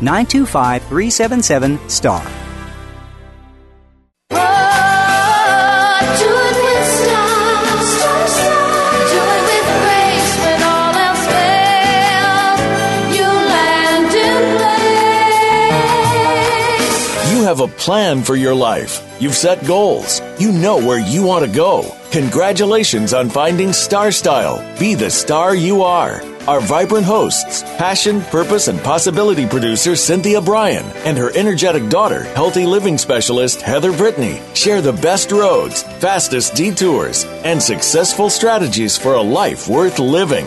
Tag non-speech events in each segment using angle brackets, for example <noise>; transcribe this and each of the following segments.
925 377 STAR. You have a plan for your life. You've set goals. You know where you want to go. Congratulations on finding Star Style. Be the star you are. Our vibrant hosts, passion, purpose, and possibility producer Cynthia Brian and her energetic daughter, healthy living specialist Heather Brittany, share the best roads, fastest detours, and successful strategies for a life worth living.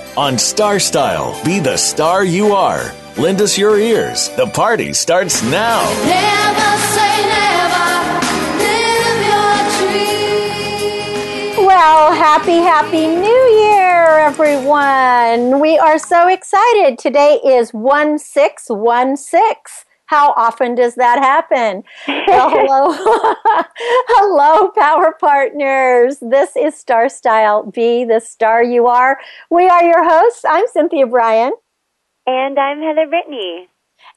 On Star Style, be the star you are. Lend us your ears. The party starts now. Never say never. Live your dream. Well, happy, happy new year, everyone. We are so excited. Today is 1616. How often does that happen? <laughs> Well, hello. <laughs> hello, Power Partners. This is Star Style. Be the star you are. We are your hosts. I'm Cynthia Brian. And I'm Heather Brittany.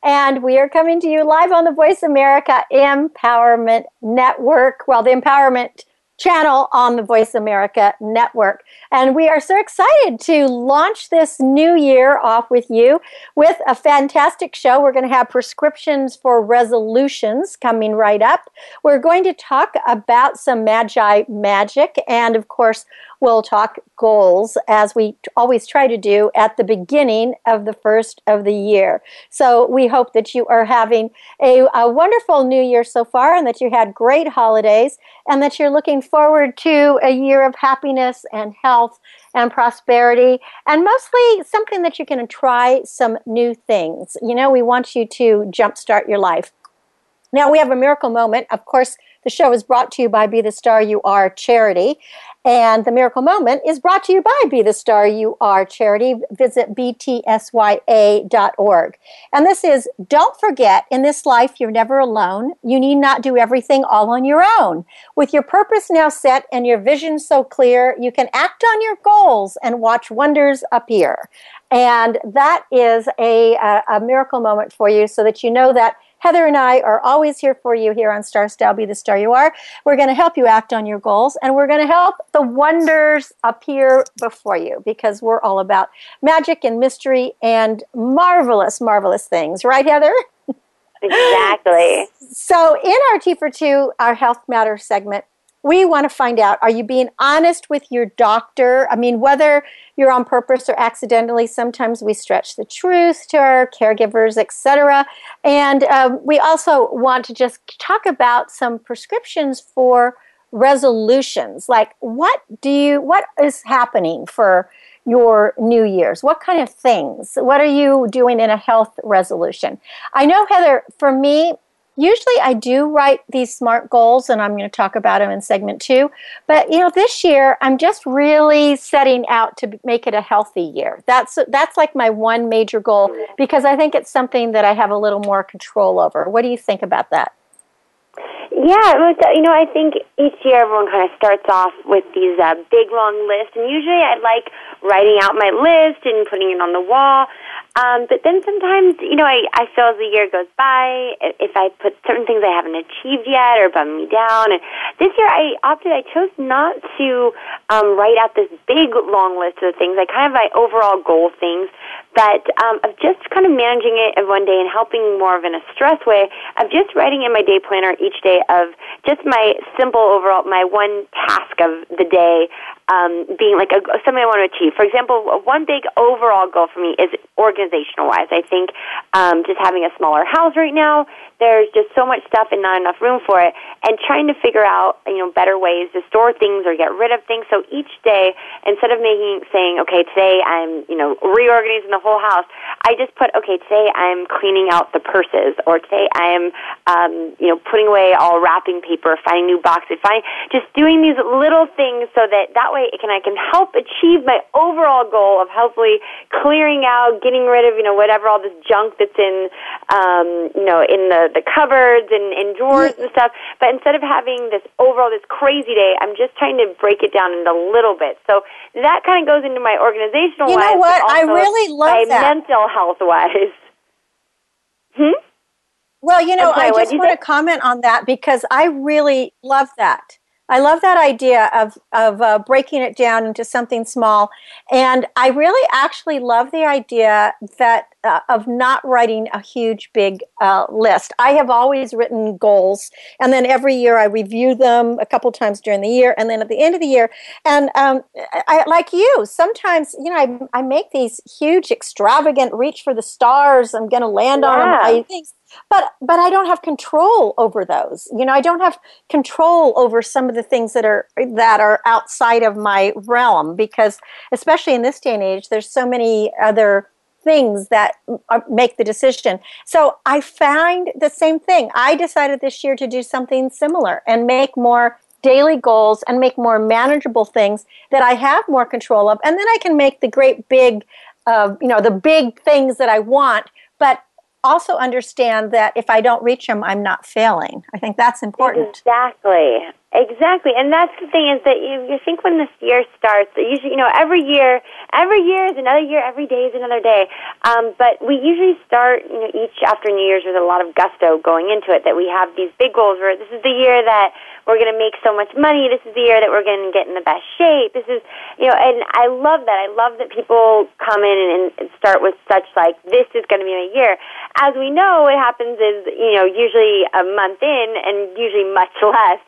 And we are coming to you live on the Voice America Empowerment Network. Well, the Empowerment channel on the Voice America Network. And we are so excited to launch this new year off with you with a fantastic show. We're going to have prescriptions for resolutions coming right up. We're going to talk about some magi magic and, of course, we'll talk goals as we always try to do at the beginning of the first of the year. So we hope that you are having a, a, wonderful new year so far and that you had great holidays and that you're looking forward to a year of happiness and health and prosperity and mostly something that you can try some new things. You know, we want you to jumpstart your life. Now we have a miracle moment. Of course, the show is brought to you by Be the Star You Are charity. And the Miracle Moment is brought to you by Be the Star You Are charity. Visit btsya.org. And this is don't forget, in this life, you're never alone. You need not do everything all on your own. With your purpose now set and your vision so clear, you can act on your goals and watch wonders appear. And that is a, a, a miracle moment for you so that you know that Heather and I are always here for you here on Star Style Be the Star You Are. We're going to help you act on your goals and we're going to help the wonders appear before you because we're all about magic and mystery and marvelous, marvelous things. Right, Heather? Exactly. <laughs> So, in our T for Two, our Health Matters segment, we want to find out are you being honest with your doctor? I mean, whether you're on purpose or accidentally, sometimes we stretch the truth to our caregivers, etc. And um, we also want to just talk about some prescriptions for resolutions like what do you what is happening for your new year's what kind of things what are you doing in a health resolution i know heather for me usually I do write these SMART goals, and I'm going to talk about them in segment two. But you know, this year I'm just really setting out to make it a healthy year. That's that's like my one major goal because I think it's something that I have a little more control over. What do you think about that? Yeah, you know, I think each year everyone kind of starts off with these uh, big long lists, and usually I like writing out my list and putting it on the wall. Um, but then sometimes, you know, I, I feel as the year goes by, if I put certain things I haven't achieved yet or bum me down. And this year I opted, I chose not to um, write out this big long list of things. I kind of my overall goal things but um, of just kind of managing it of one day and helping more of in a stress way of just writing in my day planner each day of just my simple overall my one task of the day um, being like a, something I want to achieve. For example, one big overall goal for me is organizational wise. I think um, just having a smaller house right now, there's just so much stuff and not enough room for it, and trying to figure out you know better ways to store things or get rid of things. So each day, instead of making saying, okay, today I'm you know reorganizing the whole house, I just put, okay, today I'm cleaning out the purses, or today I'm um, you know putting away all wrapping paper, finding new boxes, finding just doing these little things so that that way it can I can help achieve my overall goal of hopefully clearing out, getting rid of you know whatever all this junk that's in um, you know in the the cupboards and, and drawers and stuff. But instead of having this overall this crazy day, I'm just trying to break it down into a little bit. So that kind of goes into my organizational. You know what? I really love that. mental health wise. <laughs> Hmm. Well, you know, sorry, I just want to comment on that because I really love that. I love that idea of of uh, breaking it down into something small, and I really actually love the idea that uh, of not writing a huge big uh, list. I have always written goals, and then every year I review them a couple times during the year, and then at the end of the year, and um, I like you. Sometimes you know I I make these huge, extravagant, reach for the stars. I'm going to land on them. I things but but I don't have control over those. You know, I don't have control over some of the things that are that are outside of my realm because especially in this day and age there's so many other things that make the decision. So I find the same thing. I decided this year to do something similar and make more daily goals and make more manageable things that I have more control of and then I can make the great big uh, you know the big things that I want but also understand that if I don't reach them, I'm not failing. I think that's important. Exactly. Exactly. And that's the thing is that you, you think when this year starts, usually, you know, every year, every year is another year, every day is another day. Um, but we usually start, you know, each after New Year's with a lot of gusto going into it, that we have these big goals where this is the year that we're going to make so much money. This is the year that we're going to get in the best shape. This is, you know, and I love that. I love that people come in and, and start with such like, this is going to be my year. As we know, what happens is, you know, usually a month in and usually much <laughs> less,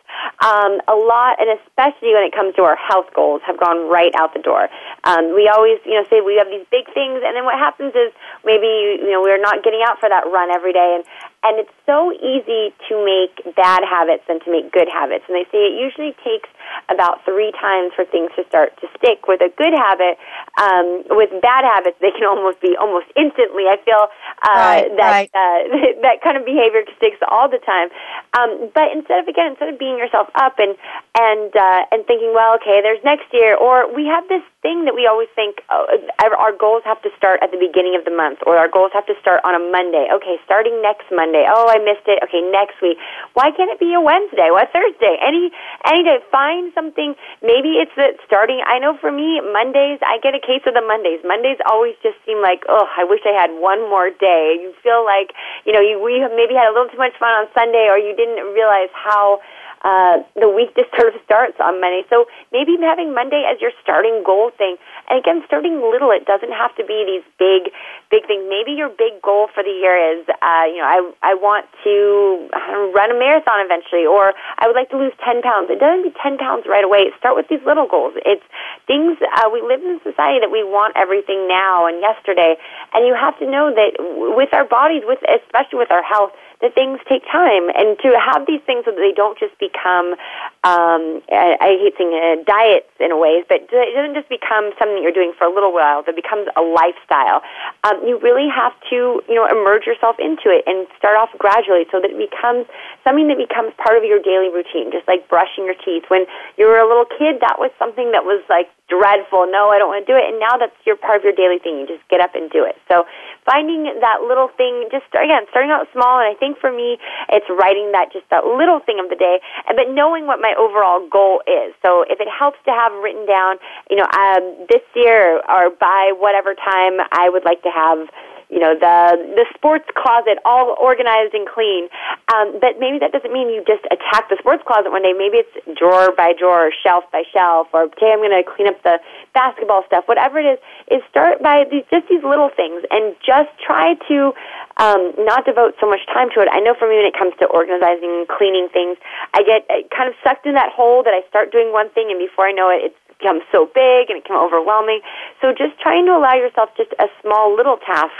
um, a lot, and especially when it comes to our health goals, have gone right out the door. Um, we always, you know, say we have these big things, and then what happens is maybe, you know, we're not getting out for that run every day, and and it's so easy to make bad habits than to make good habits. And they say it usually takes about three times for things to start to stick. With a good habit, um, with bad habits, they can almost be almost instantly. I feel uh, Right, that right. uh, <laughs> that kind of behavior sticks all the time. Um, but instead of again, instead of beating yourself up and and uh, and thinking, well, okay, there's next year, or we have this thing that we always think oh, our goals have to start at the beginning of the month, or our goals have to start on a Monday. Okay, starting next Monday. Oh, I missed it. Okay, next week. Why can't it be a Wednesday? Why Thursday? Any any day. Find something. Maybe it's that starting. I know for me, Mondays. I get a case of the Mondays. Mondays always just seem like, oh, I wish I had one more day. You feel like you know you we maybe had a little too much fun on Sunday, or you didn't realize how uh, the week just sort of starts on Monday. So maybe having Monday as your starting goal thing. And again, starting little. It doesn't have to be these big, big things. Maybe your big goal for the year is, uh, you know, I I want to uh, run a marathon eventually, or I would like to lose ten pounds. It doesn't be ten pounds right away. Start with these little goals. It's things. Uh, we live in a society that we want everything now and yesterday, and you have to know that with our bodies, with especially with our health that things take time and to have these things so that they don't just become um, I, I hate saying uh, diets in a way, but it doesn't just become something that you're doing for a little while. That becomes a lifestyle. Um, you really have to you know immerse yourself into it and start off gradually so that it becomes something that becomes part of your daily routine, just like brushing your teeth. When you were a little kid, that was something that was like dreadful. No, I don't want to do it. And now that's your part of your daily thing. You just get up and do it. So finding that little thing, just again, starting out small. And I think for me, it's writing that just that little thing of the day, but knowing what my overall goal is. So if it helps to have written down, you know, um, this year or by whatever time I would like to have you know, the the sports closet all organized and clean. Um, but maybe that doesn't mean you just attack the sports closet one day. Maybe it's drawer by drawer, shelf by shelf, or today I'm going to clean up the basketball stuff. Whatever it is, is start by these, just these little things and just try to um, not devote so much time to it. I know for me when it comes to organizing and cleaning things, I get uh, kind of sucked in that hole that I start doing one thing and before I know it, it's becomes so big and it becomes overwhelming. So just trying to allow yourself just a small little task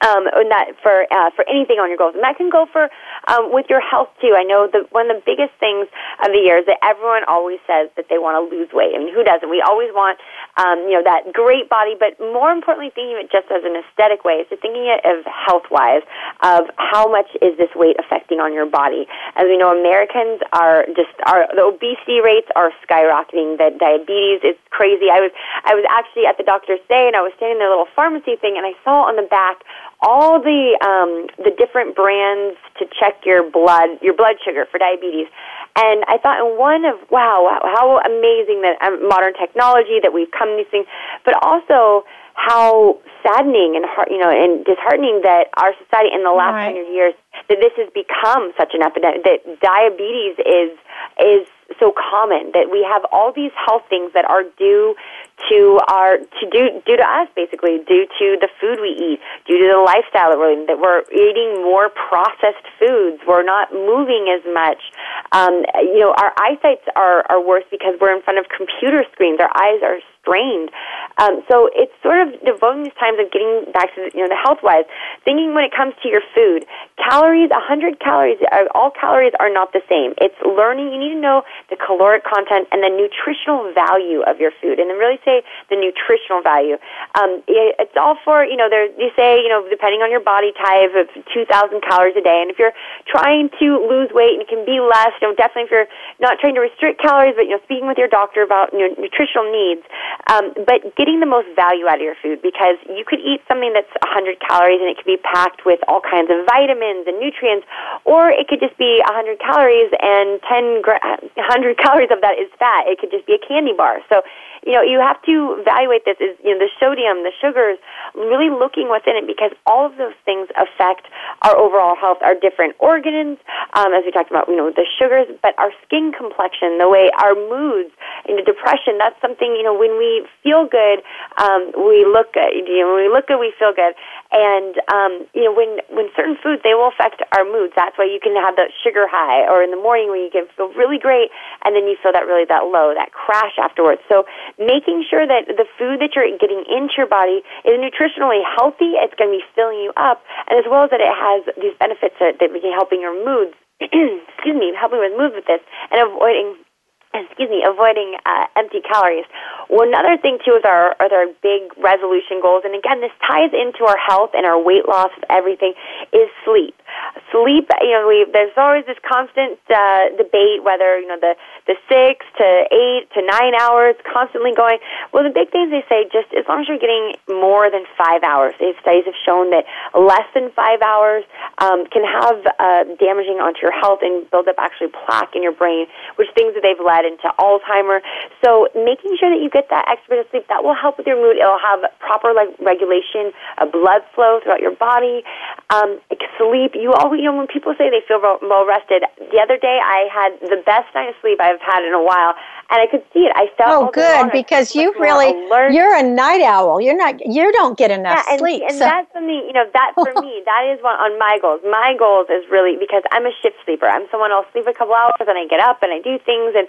um, and that for uh, for anything on your goals, and that can go for um, with your health too. I know the one of the biggest things of the year is that everyone always says that they want to lose weight. I mean, who doesn't? We always want um, you know that great body, but more importantly, thinking of it just as an aesthetic way, so thinking it of health wise of how much is this weight affecting on your body. As we know, Americans are just are the obesity rates are skyrocketing. The diabetes is crazy. I was I was actually at the doctor's today, and I was standing in their little pharmacy thing, and I saw on the back all the um, the different brands to check your blood your blood sugar for diabetes. And I thought, in one of wow, how amazing that um, modern technology that we've come to these things, but also how saddening and heart, you know and disheartening that our society in the last Right. hundred years that this has become such an epidemic that diabetes is is so common that we have all these health things that are due to our to do due to us basically due to the food we eat due to the lifestyle that we're living that we're eating more processed foods. We're not moving as much. Um, you know our eyesights are are worse because we're in front of computer screens. Our eyes are strained. Um, so it's sort of devoting these times of getting back to you know the health wise thinking when it comes to your food calories 100 calories all calories are not the same. It's learning. You need to know the caloric content and the nutritional value of your food. And then really say the nutritional value. Um, it, it's all for you know there you say you know depending on your body type of 2000 calories a day. And if you're trying to lose weight and it can be less you know definitely if you're not trying to restrict calories but you know speaking with your doctor about you know, nutritional needs um, but getting the most value out of your food because you could eat something that's 100 calories and it could be packed with all kinds of vitamins and nutrients, or it could just be 100 calories and 10 gra- 100 <laughs> calories of that is fat. It could just be a candy bar. So, you know, you have to evaluate this is you know the sodium, the sugars, really looking what's in it because all of those things affect our overall health, our different organs, um, as we talked about, you know, the sugars, but our skin complexion, the way our moods, you know, depression. That's something you know when we feel good, um, we look good. You know, when we look good, we feel good. And um, you know, when when certain foods they will affect our moods. That's why you can have that sugar high, or in the morning when you can feel really great, and then you feel that really that low, that crash afterwards. So making sure that the food that you're getting into your body is nutritionally healthy, it's going to be filling you up, and as well as that it has these benefits that, that begin helping your moods. <clears throat> excuse me, helping with moods with this, and avoiding excuse me, avoiding uh, empty calories. One other thing too is our are our big resolution goals, and again, this ties into our health and our weight loss of everything. Is sleep. Sleep. You know, we there's always this constant uh, debate whether you know the the six to eight to nine hours constantly going. Well, the big things they say just as long as you're getting more than five hours. These studies have shown that less than five hours um, can have uh, damaging onto your health and build up actually plaque in your brain, which things that they've led into Alzheimer. So making sure that you get that extra bit of sleep that will help with your mood. It'll have proper like regulation of blood flow throughout your body. Um, sleep. You always, you know, when people say they feel well rested. The other day I had the best night of sleep I've had in a while, and I could see it. I felt Oh, all day long, good, because you really alert. you're a night owl. You're not you don't get enough Yeah, and, sleep. and so- that's something you know. That for me, <laughs> that is one on my goals. My goals is really because I'm a shift sleeper. I'm someone I'll sleep a couple hours and I get up and I do things and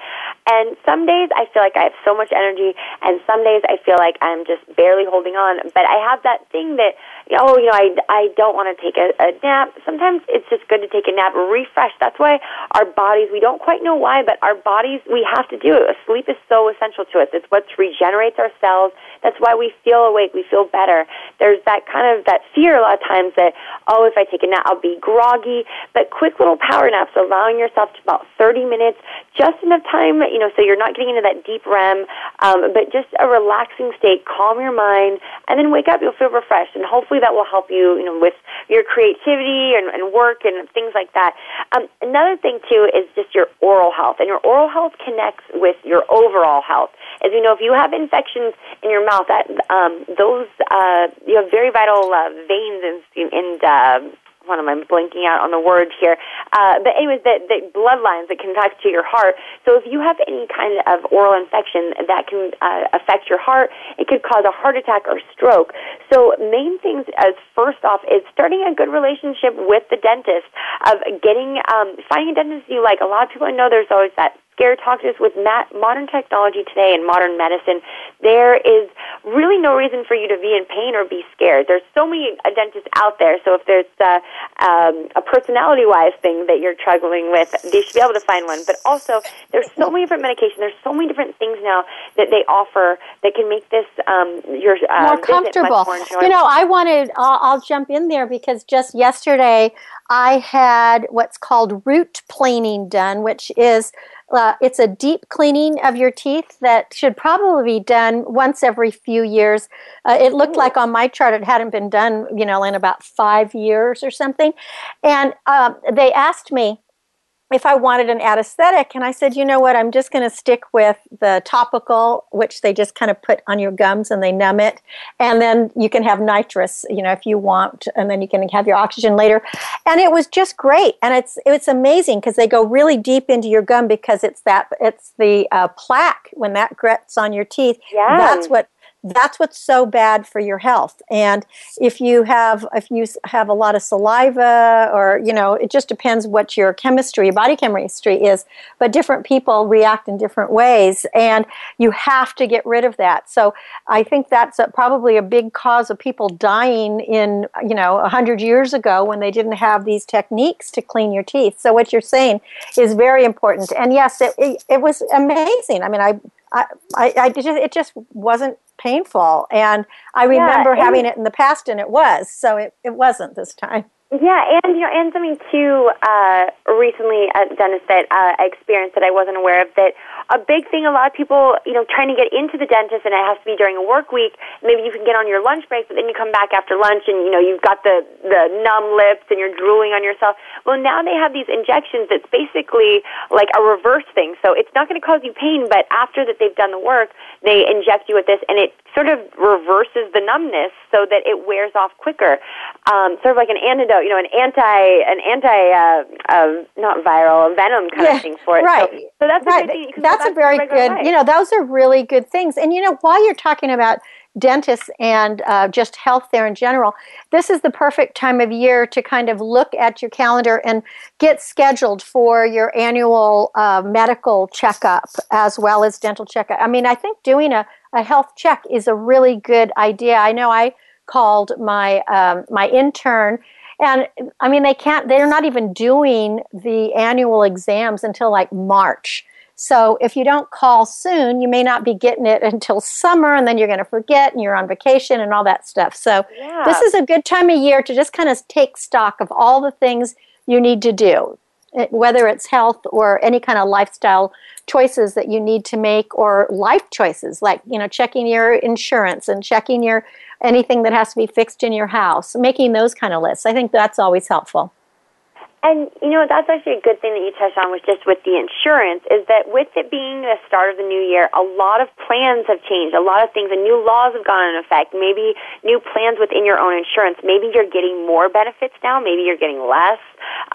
and some days I feel like I have so much energy and some days I feel like I'm just barely holding on. But I have that thing that oh you know I I don't want to take a, a nap. Sometimes it's just good to take a nap, refresh. That's why our bodies we don't quite know why, but our bodies we have to do it. Sleep is so essential to us. It's what regenerates our cells. That's why we feel awake. We feel better. There's that kind of that fear a lot of times that oh, if I take a nap, I'll be groggy. But quick little power naps, allowing yourself to about 30 minutes, just enough time, you know, so you're not getting into that deep REM, um, but just a relaxing state. Calm your mind, and then wake up. You'll feel refreshed, and hopefully that will help you, you know, with your creativity and, and work and things like that. Um, another thing too is just your oral health, and your oral health connects with your overall health. As you know, if you have infections in your mouth, that um, those uh, you have very vital uh, veins and, and uh, what am I blinking out on the word here? Uh, but anyways, the, the bloodlines that connect to your heart. So if you have any kind of oral infection that can uh, affect your heart, it could cause a heart attack or stroke. So main things as first off is starting a good relationship with the dentist of getting um, finding a dentist you like. A lot of people I know there's always that scare us with modern technology today and modern medicine, there is really no reason for you to be in pain or be scared. There's so many dentists out there. So if there's a, um, a personality-wise thing that you're struggling with, they should be able to find one. But also, there's so many different medications. There's so many different things now that they offer that can make this um, your uh, more comfortable. More you know, I wanted. I'll, I'll jump in there because just yesterday I had what's called root planing done, which is uh, it's a deep cleaning of your teeth that should probably be done once every few years. Uh, it looked like on my chart it hadn't been done, you know, in about five years or something. And um, they asked me, if I wanted an anesthetic, and I said, you know what, I'm just going to stick with the topical, which they just kind of put on your gums and they numb it, and then you can have nitrous, you know, if you want, and then you can have your oxygen later. And it was just great, and it's it's amazing because they go really deep into your gum because it's that it's the uh, plaque when that gets on your teeth. Yeah. That's what that's what's so bad for your health. And if you have if you have a lot of saliva or you know it just depends what your chemistry your body chemistry is but different people react in different ways and you have to get rid of that. So i think that's a, probably a big cause of people dying in you know 100 years ago when they didn't have these techniques to clean your teeth. So what you're saying is very important. And yes it, it, it was amazing. I mean i I, I, I just, it just wasn't painful. And I remember yeah, having it in the past, and it was. So it, it wasn't this time. Yeah, and you know, and something too. Uh, recently, at dentist that uh, I experienced that I wasn't aware of. That a big thing. A lot of people, you know, trying to get into the dentist, and it has to be during a work week. Maybe you can get on your lunch break, but then you come back after lunch, and you know, you've got the the numb lips, and you're drooling on yourself. Well, now they have these injections that's basically like a reverse thing. So it's not going to cause you pain, but after that they've done the work, they inject you with this, and it sort of reverses the numbness so that it wears off quicker. Um, sort of like an antidote you know, an anti, an anti, uh, uh, not viral, venom kind yeah, of thing for it. Right. So, so that's right. good thing. That's a very good. Life. You know, those are really good things. And you know, while you're talking about dentists and uh, just health there in general, this is the perfect time of year to kind of look at your calendar and get scheduled for your annual uh, medical checkup as well as dental checkup. I mean, I think doing a, a health check is a really good idea. I know I called my um, my intern and I mean, they can't, they're not even doing the annual exams until like March. So if you don't call soon, you may not be getting it <laughs> until summer, and then you're going to forget and you're on vacation and all that stuff. So yeah. this is a good time of year to just kind of take stock of all the things you need to do, eh, whether it's health or any kind of lifestyle choices that you need to make or life choices like you know checking your insurance and checking your anything that has to be fixed in your house, making those kind of lists. I think that's always helpful. And you know that's actually a good thing that you touched on was just with the insurance is that with it being the start of the new year, a lot of plans have changed. A lot of things and new laws have gone into effect. Maybe new plans within your own insurance. Maybe you're getting more benefits now. Maybe you're getting less.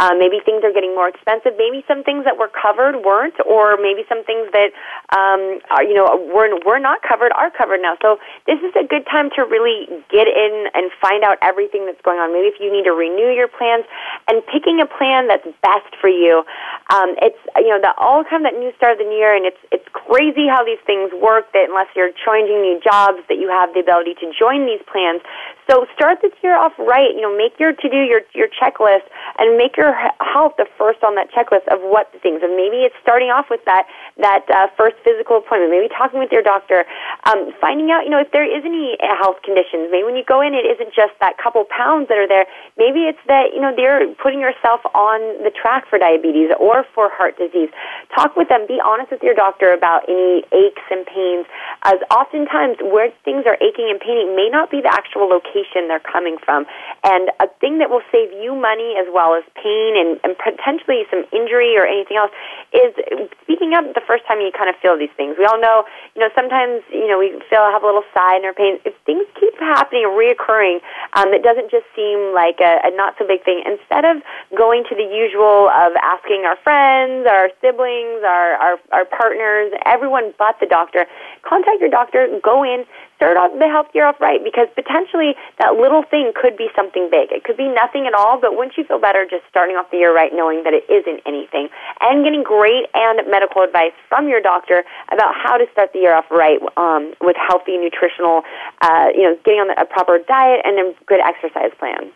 Uh, maybe things are getting more expensive. Maybe some things that were covered weren't, or maybe some things that um, are you know were were not covered are covered now. So this is a good time to really get in and find out everything that's going on. Maybe if you need to renew your plans and picking a plan that's best for you. Um, it's you know the all kind of that new start of the new year, and it's it's crazy how these things work. That unless you're changing new jobs, that you have the ability to join these plans. So start the year off right. You know, make your to do your your checklist and make your health the first on that checklist of what things. And maybe it's starting off with that that uh, first physical appointment. Maybe talking with your doctor, um, finding out you know if there is any health conditions. Maybe when you go in, it isn't just that couple pounds that are there. Maybe it's that you know they're putting yourself on the track for diabetes or for heart disease. Talk with them. Be honest with your doctor about any aches and pains, as oftentimes where things are aching and paining may not be the actual location they're coming from. And a thing that will save you money as well as pain and, and potentially some injury or anything else is speaking up the first time you kind of feel these things. We all know, you know, sometimes, you know, we feel have a little sigh in our pain. If things keep happening reoccurring, um, it doesn't just seem like a, a not so big thing. Instead of going to the usual of asking our friends, our siblings, our, our, our partners, everyone but the doctor, contact your doctor, go in, start off the health year off right because potentially that little thing could be something big. It could be nothing at all, but once you feel better just starting off the year right, knowing that it isn't anything, and getting great and medical advice from your doctor about how to start the year off right um, with healthy nutritional, uh, you know, getting on a proper diet and a good exercise plan.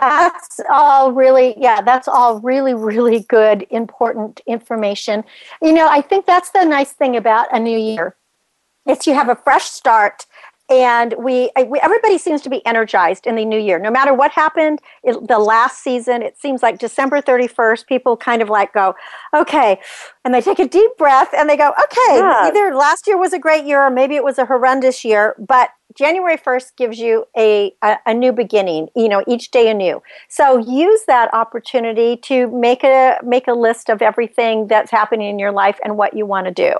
That's all really, yeah, that's all really, really good, important information. You know, I think that's the nice thing about a new year it's you have a fresh start and we, we, everybody seems to be energized in the new year no matter what happened it, the last season it seems like december 31st people kind of like go okay and they take a deep breath and they go okay yeah. either last year was a great year or maybe it was a horrendous year but January 1st gives you a, a, a, new beginning, you know, each day anew. So use that opportunity to make a make a list of everything that's happening in your life and what you want to do.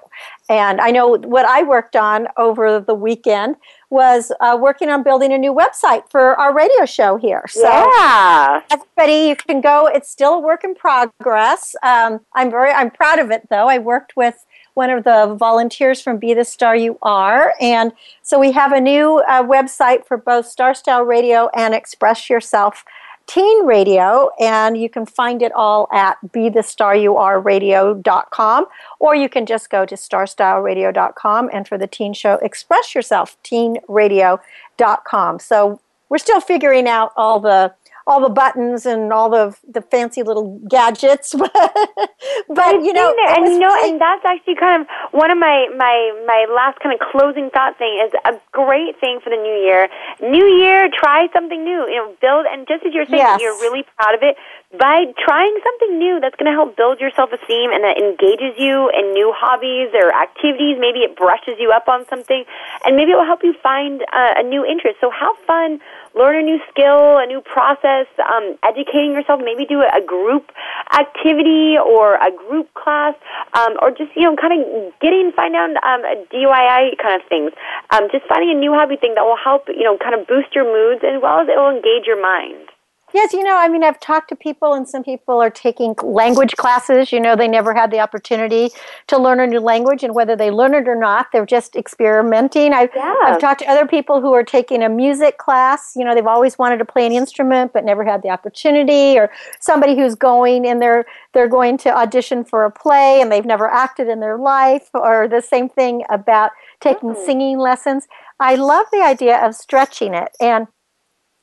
And I know what I worked on over the weekend was uh, working on building a new website for our radio show here. So yeah. everybody, you can go. It's still a work in progress. Um, I'm very I'm proud of it though. I worked with one of the volunteers from Be the Star You Are. And so we have a new uh, website for both Star Style Radio and Express Yourself Teen Radio, and you can find it all at bethestaryouareradio.com, or you can just go to starstyleradio.com and for the teen show, Express Yourself teenradio.com. So we're still figuring out all the all the buttons and all the the fancy little gadgets. <laughs> but you know, and you know, and that's actually kind of one of my my my last kind of closing thought thing is a great thing for the new year. New year, try something new. You know, build and just as you're saying, yes. you're really proud of it by trying something new that's going to help build your self esteem and that engages you in new hobbies or activities. Maybe it brushes you up on something, and maybe it will help you find uh, a new interest. So, have fun, learn a new skill, a new process, um, educating yourself. Maybe do a, a group activity or a group class, um, or just you know, kind of getting find out um, DIY kind of things. Um, just finding a new hobby thing that will help you know, kind of boost your moods as well as it will engage your mind. Yes, you know, I mean, I've talked to people, and some people are taking language classes. You know, they never had the opportunity to learn a new language, and whether they learn it or not, they're just experimenting. I've, yeah. I've talked to other people who are taking a music class. You know, they've always wanted to play an instrument, but never had the opportunity, or somebody who's going and they're they're going to audition for a play and they've never acted in their life, or the same thing about taking mm-hmm. singing lessons. I love the idea of stretching it and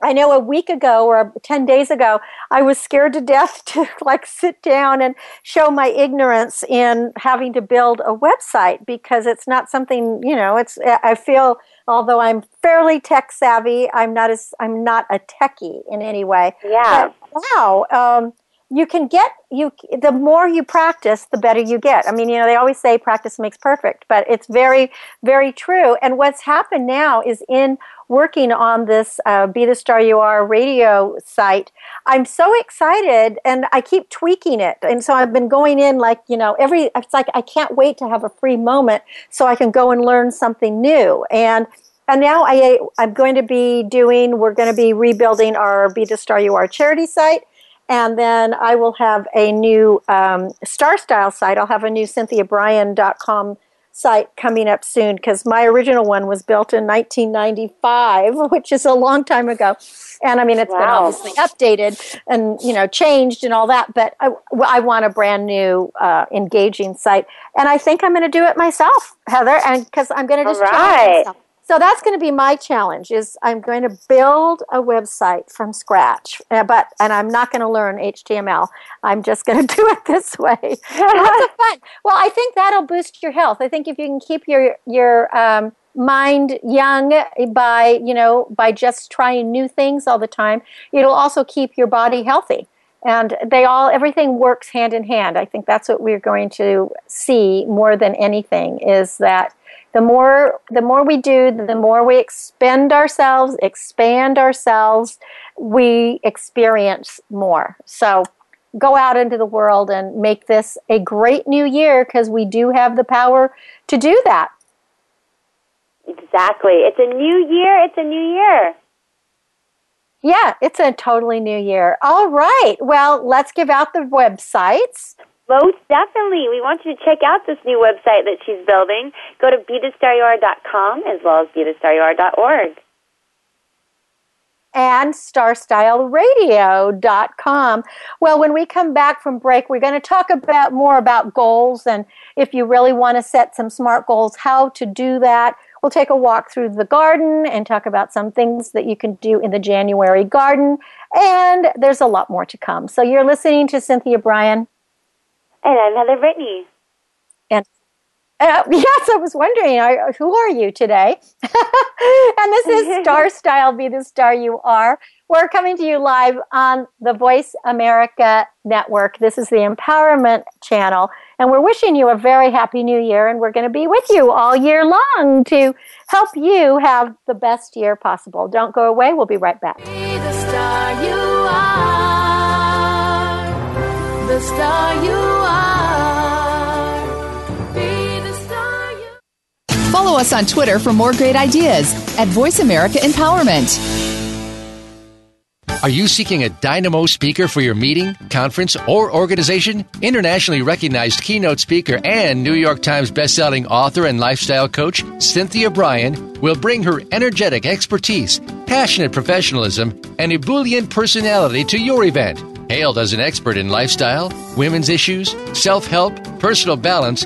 I know a week ago or 10 days ago, I was scared to death <laughs> to like sit down and show my ignorance in having to build a website because it's not something, you know, it's, I feel, although I'm fairly tech savvy, I'm not as, I'm not a techie in any way. Yeah. But wow. Um, you can get you the more you practice the better you get i mean you know they always say practice makes perfect but it's very very true and what's happened now is in working on this uh, be the star you are radio site. I'm so excited and i keep tweaking it. And so i've been going in like you know every it's like i can't wait to have a free moment so i can go and learn something new. And and now I, I'm going to be doing, we're going to be rebuilding our Be the Star You Are charity site. And then I will have a new um, Star Style site. I'll have a new CynthiaBrian.com site coming up soon because my original one was built in 1995, <laughs> which is a long time ago. And I mean, it's wow. been obviously updated and you know changed and all that. But I, I want a brand new, uh, engaging site, and I think I'm going to do it myself, Heather, and because I'm going to just try myself. So that's going to be my challenge is I'm going to build a website from scratch. Uh, but and I'm not going to learn HTML. I'm just going <laughs> to do it this way. Of fun. Well, I think that'll boost your health. I think if you can keep your your um, mind young by you know by just trying new things all the time, it'll also keep your body healthy. And they all everything works hand in hand. I think that's what we're going to see more than anything is that the more the more we do, the more we expend ourselves, expand ourselves, we experience more. So go out into the world and make this a great new year because we do have the power to do that. Exactly. It's a new year. It's a new year. Yeah, it's a totally new year. All right. Well, let's give out the websites. Most definitely. We want you to check out this new website that she's building. Go to BeTheStarYouAre.com as well as BeTheStarYouAre.org and starstyleradio.com. Well, when we come back from break, we're going to talk about more about goals and if you really want to set some smart goals, how to do that. We'll take a walk through the garden and talk about some things that you can do in the January garden. And there's a lot more to come. So you're listening to Cynthia Brian. And I'm Heather Brittany. And uh, <laughs> yes, I was wondering, are, who are you today? <laughs> and this is <laughs> Star Style Be the Star You Are. We're coming to you live on the Voice America Network. This is the Empowerment Channel. And we're wishing you a very happy new year. And we're going to be with you all year long to help you have the best year possible. Don't go away. We'll be right back. Be the star you are. The star you are. Follow us on Twitter for more great ideas at Voice America Empowerment. Are you seeking a dynamo speaker for your meeting, conference, or organization? Internationally recognized keynote speaker and New York Times bestselling author and lifestyle coach Cynthia Brian will bring her energetic expertise, passionate professionalism, and ebullient personality to your event. Hailed as an expert in lifestyle, women's issues, self help, personal balance,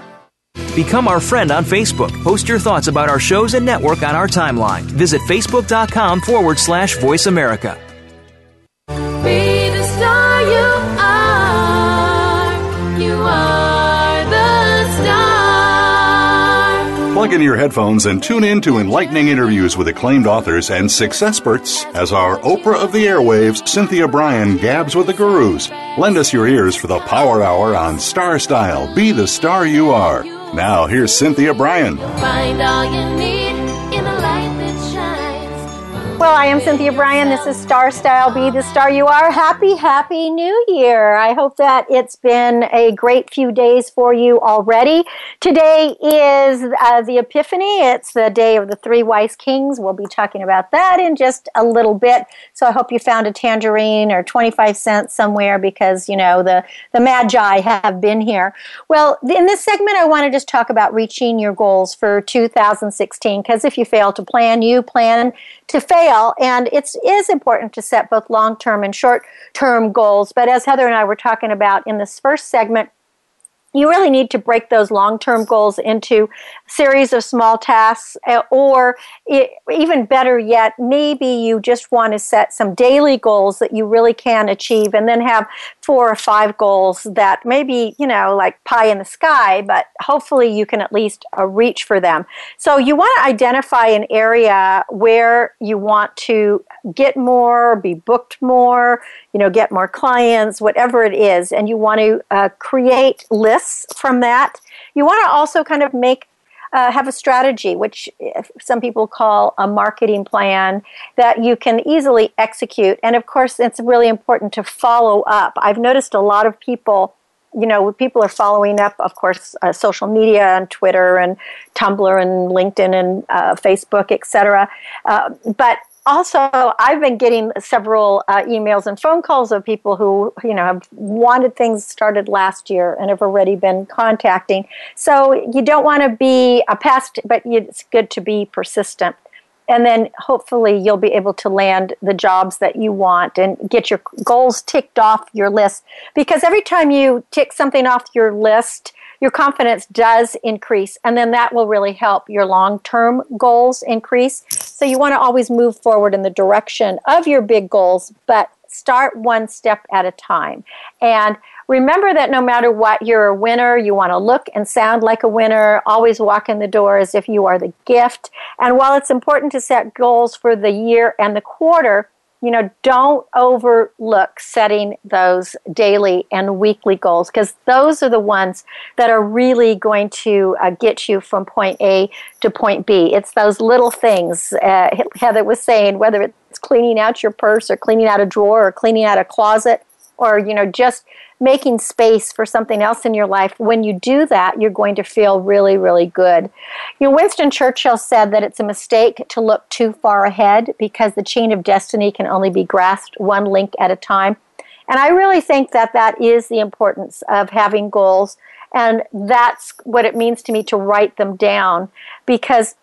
Become our friend on Facebook. Post your thoughts about our shows and network on our timeline. Visit facebook.com forward slash voice America. Be the star you are. You are the star. Plug in your headphones and tune in to enlightening interviews with acclaimed authors and success experts as our Oprah of the airwaves, Cynthia Brian, gabs with the gurus. Lend us your ears for the Power Hour on Star Style. Be the star you are. Now, here's Cynthia Brian. Find all you need in the light that shines. Well, I am Cynthia Brian. This is Star Style Be the Star You Are. Happy, happy new year. I hope that it's been a great few days for you already. Today is uh, the Epiphany. It's the day of the three wise kings. We'll be talking about that in just a little bit. So I hope you found a tangerine or 25 cents somewhere because, you know, the, the Magi have been here. Well, in this segment, I want to just talk about reaching your goals for 2016 because if you fail to plan, you plan to fail. And it is important to set both long term and short term goals. But as Heather and I were talking about in this first segment, you really need to break those long-term goals into series of small tasks uh, or it, even better yet maybe you just want to set some daily goals that you really can achieve and then have four or five goals that maybe you know like pie in the sky but hopefully you can at least uh, reach for them. So you want to identify an area where you want to get more be booked more you know get more clients whatever it is and you want to uh, create lists from that. You want to also kind of make uh, have a strategy, which some people call a marketing plan that you can easily execute. And of course, it's really important to follow up. I've noticed a lot of people you know, people are following up, of course, uh, social media and Twitter and Tumblr and LinkedIn and uh, Facebook, etc. Uh, but also, I've been getting several uh, emails and phone calls of people who, you know, have wanted things started last year and have already been contacting. So you don't want to be a pest, but it's good to be persistent. And then hopefully you'll be able to land the jobs that you want and get your goals ticked off your list. Because every time you tick something off your list, your confidence does increase and then that will really help your long-term goals increase so you want to always move forward in the direction of your big goals but start one step at a time and remember that no matter what you're a winner you want to look and sound like a winner always walk in the door as if you are the gift and while it's important to set goals for the year and the quarter you know, don't overlook setting those daily and weekly goals because those are the ones that are really going to uh, get you from point A to point B. It's those little things. Uh, Heather was saying, whether it's cleaning out your purse or cleaning out a drawer or cleaning out a closet or, you know, just making space for something else in your life, when you do that, you're going to feel really, really good. You know, Winston Churchill said that it's a mistake to look too far ahead because the chain of destiny can only be grasped one link at a time. And I really think that that is the importance of having goals. And that's what it means to me to write them down because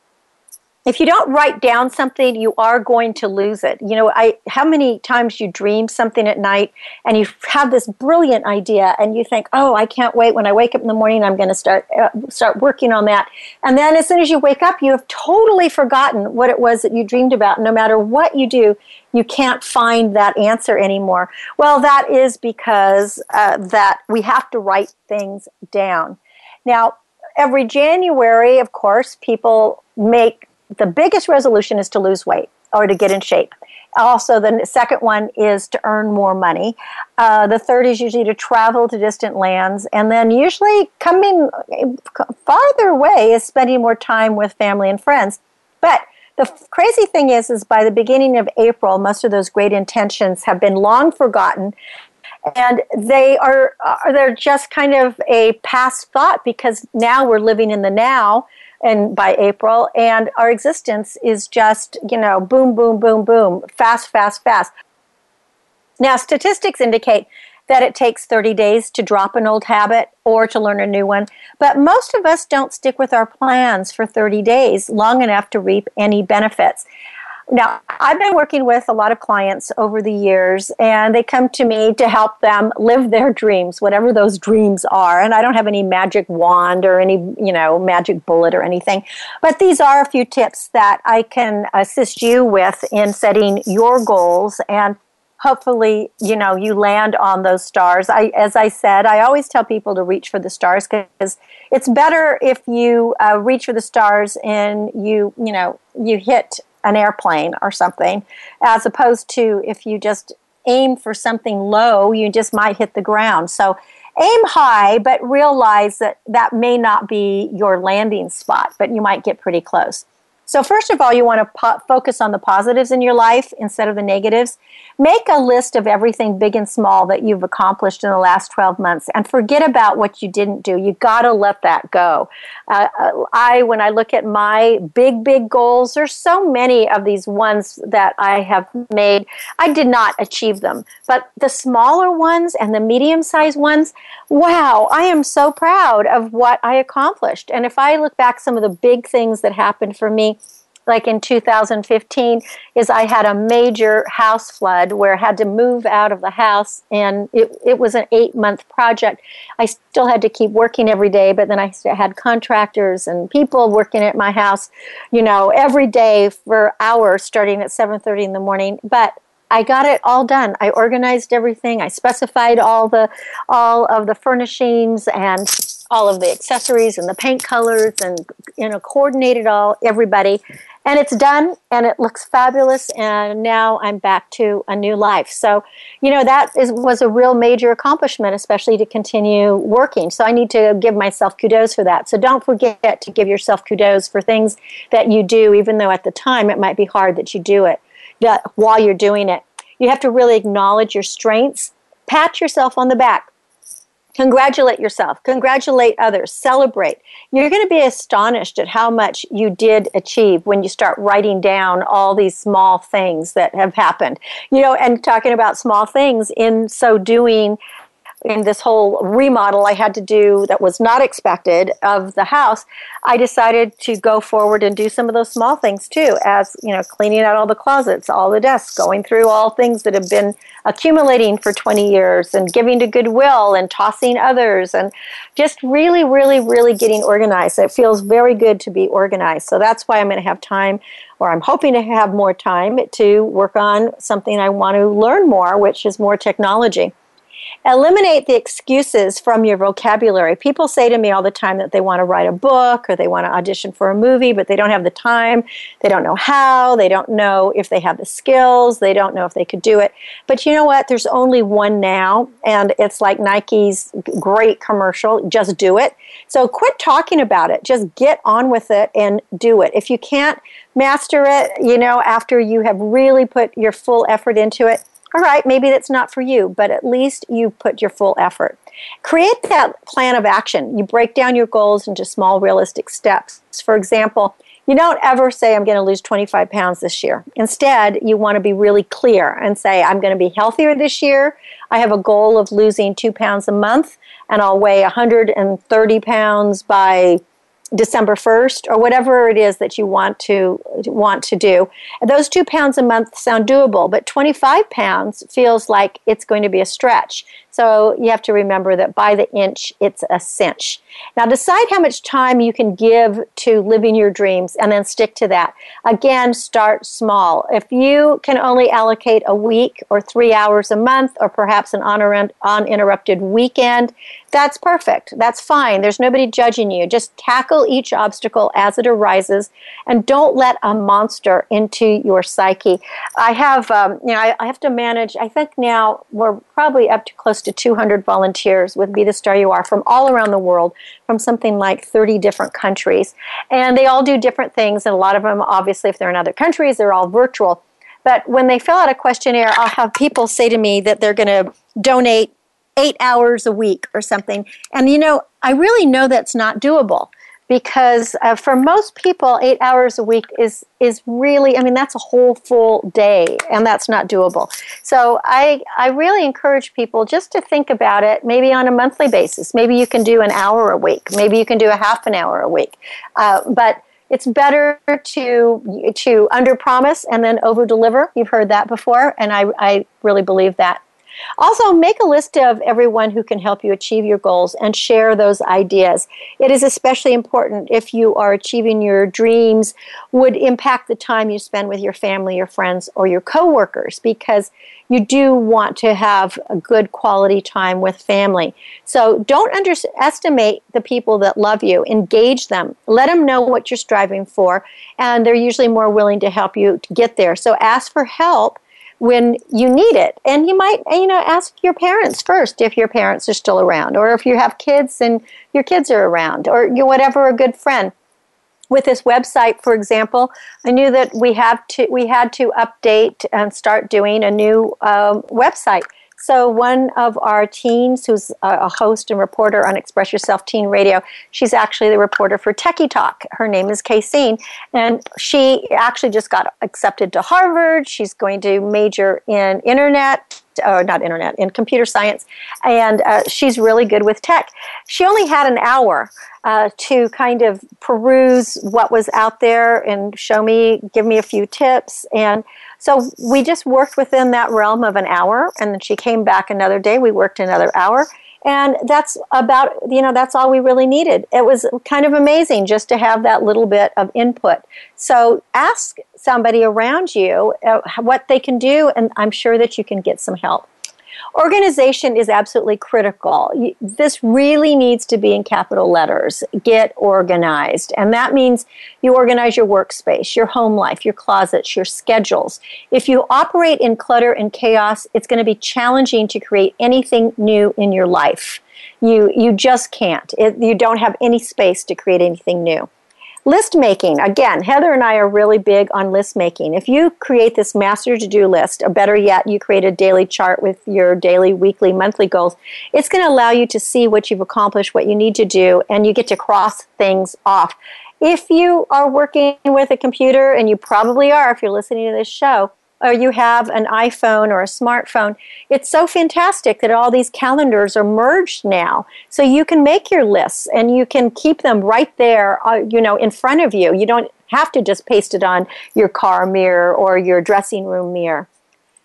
if you don't write down something, you are going to lose it. You know, I how many times you dream something at night and you have this brilliant idea and you think, "Oh, I can't wait when I wake up in the morning I'm going to start uh, start working on that." And then as soon as you wake up, you have totally forgotten what it was that you dreamed about. No matter what you do, you can't find that answer anymore. Well, that is because uh, that we have to write things down. Now, every January, of course, people make the biggest resolution is to lose weight or to get in shape. Also, the second one is to earn more money. Uh, the third is usually to travel to distant lands. And then, usually, coming farther away is spending more time with family and friends. But the crazy thing is, is by the beginning of April, most of those great intentions have been long forgotten and they are uh, they're just kind of a past thought because now we're living in the now and by April, and our existence is just, you know, boom, boom, boom, boom, fast, fast, fast. Now, statistics indicate that it takes 30 days to drop an old habit or to learn a new one, but most of us don't stick with our plans for 30 days long enough to reap any benefits. Now, I've been working with a lot of clients over the years, and they come to me to help them live their dreams, whatever those dreams are. And I don't have any magic wand or any, you know, magic bullet or anything. But these are a few tips that I can assist you with in setting your goals and hopefully you know you land on those stars i as i said i always tell people to reach for the stars because it's better if you uh, reach for the stars and you you know you hit an airplane or something, as opposed to if you just aim for something low, you just might hit the ground. So aim high, but realize that that may not be your landing spot, but you might get pretty close. So, first of all, you want to po- focus on the positives in your life instead of the negatives. Make a list of everything big and small that you've accomplished in the last 12 months and forget about what you didn't do. You got to let that go. Uh, I, when I look at my big, big goals, there's so many of these ones that I have made. I did not achieve them, but the smaller ones and the medium sized ones, wow, I am so proud of what I accomplished. And if I look back some of the big things that happened for me, like in 2015 is I had a major house flood where I had to move out of the house and it, it was an eight month project. I still had to keep working every day, but then I had contractors and people working at my house, you know, every day for hours starting at 7:30 in the morning. But I got it all done. I organized everything. I specified all the all of the furnishings and all of the accessories and the paint colors and you know coordinated all everybody and it's done and it looks fabulous and now i'm back to a new life. So you know that is, was a real major accomplishment especially to continue working. So i need to give myself kudos for that. So don't forget to give yourself kudos for things that you do even though at the time it might be hard that you do it that while you're doing it. You have to really acknowledge your strengths. Pat yourself on the back Congratulate yourself, congratulate others, celebrate. You're going to be astonished at how much you did achieve when you start writing down all these small things that have happened. You know, and talking about small things, in so doing, in this whole remodel I had to do that was not expected of the house, I decided to go forward and do some of those small things too, as you know, cleaning out all the closets, all the desks, going through all things that have been accumulating for 20 years and giving to Goodwill and tossing others and just really, really, really getting organized. It feels very good to be organized. So that's why I'm going to have time or I'm hoping to have more time to work on something I want to learn more, which is more technology. Eliminate the excuses from your vocabulary. People say to me all the time that they want to write a book or they want to audition for a movie, but they don't have the time, they don't know how, they don't know if they have the skills, they don't know if they could do it. But you know what? There's only one now, and it's like Nike's great commercial just do it. So quit talking about it, just get on with it and do it. If you can't master it, you know, after you have really put your full effort into it, all right, maybe that's not for you, but at least you put your full effort. Create that plan of action. You break down your goals into small, realistic steps. For example, you don't ever say, I'm going to lose 25 pounds this year. Instead, you want to be really clear and say, I'm going to be healthier this year. I have a goal of losing two pounds a month, and I'll weigh 130 pounds by December 1st or whatever it is that you want to want to do. Those 2 pounds a month sound doable, but 25 pounds feels like it's going to be a stretch. So you have to remember that by the inch, it's a cinch. Now decide how much time you can give to living your dreams and then stick to that. Again, start small. If you can only allocate a week or three hours a month or perhaps an uninterrupted weekend, that's perfect. That's fine. There's nobody judging you. Just tackle each obstacle as it arises and don't let a monster into your psyche. I have, um, you know, I, I have to manage, I think now we're probably up to close to 200 volunteers with Be the Star You Are from all around the world, from something like 30 different countries. And they all do different things. And a lot of them, obviously, if they're in other countries, they're all virtual. But when they fill out a questionnaire, I'll have people say to me that they're going to donate eight hours a week or something. And you know, I really know that's not doable because uh, for most people, eight hours a week is is really. I mean, that's a whole full day, and that's not doable. So I I really encourage people just to think about it, maybe on a monthly basis. Maybe you can do an hour a week. Maybe you can do a half an hour a week, uh, but it's better to to under promise and then over deliver. You've heard that before, and I, I really believe that. Also, make a list of everyone who can help you achieve your goals and share those ideas. It is especially important if you are achieving your dreams would impact the time you spend with your family, your friends, or your coworkers because you do want to have a good quality time with family. So don't underestimate the people that love you. Engage them. Let them know what you're striving for, and they're usually more willing to help you get there. So ask for help when you need it. And you might, you know, ask your parents first if your parents are still around, or if you have kids and your kids are around, or you whatever a good friend. With this website, for example, I knew that we have to we had to update and start doing a new um, website so, one of our teens, who's a host and reporter on Express Yourself Teen Radio, she's actually the reporter for Techie Talk. Her name is Kaysine, and she actually just got accepted to Harvard. She's going to major in internet or not internet, in computer science, and uh, she's really good with tech. She only had an hour uh, to kind of peruse what was out there and show me, give me a few tips, and so we just worked within that realm of an hour, and then she came back another day. We worked another hour, and that's about you know that's all we really needed. It was kind of amazing just to have that little bit of input. So ask somebody around you uh, what they can do, and I'm sure that you can get some help. Organization is absolutely critical. This really needs to be in capital letters. Get organized. And that means you organize your workspace, your home life, your closets, your schedules. If you operate in clutter and chaos, it's going to be challenging to create anything new in your life. You, you just can't. It, you don't have any space to create anything new. List making. Again, Heather and I are really big on list making. If you create this master to do list, or better yet, you create a daily chart with your daily, weekly, monthly goals, it's going to allow you to see what you've accomplished, what you need to do, and you get to cross things off. If you are working with a computer, and you probably are if you're listening to this show, or you have an iPhone or a smartphone, it's so fantastic that all these calendars are merged now. So you can make your lists and you can keep them right there, uh, you know, in front of you. You don't have to just paste it on your car mirror or your dressing room mirror.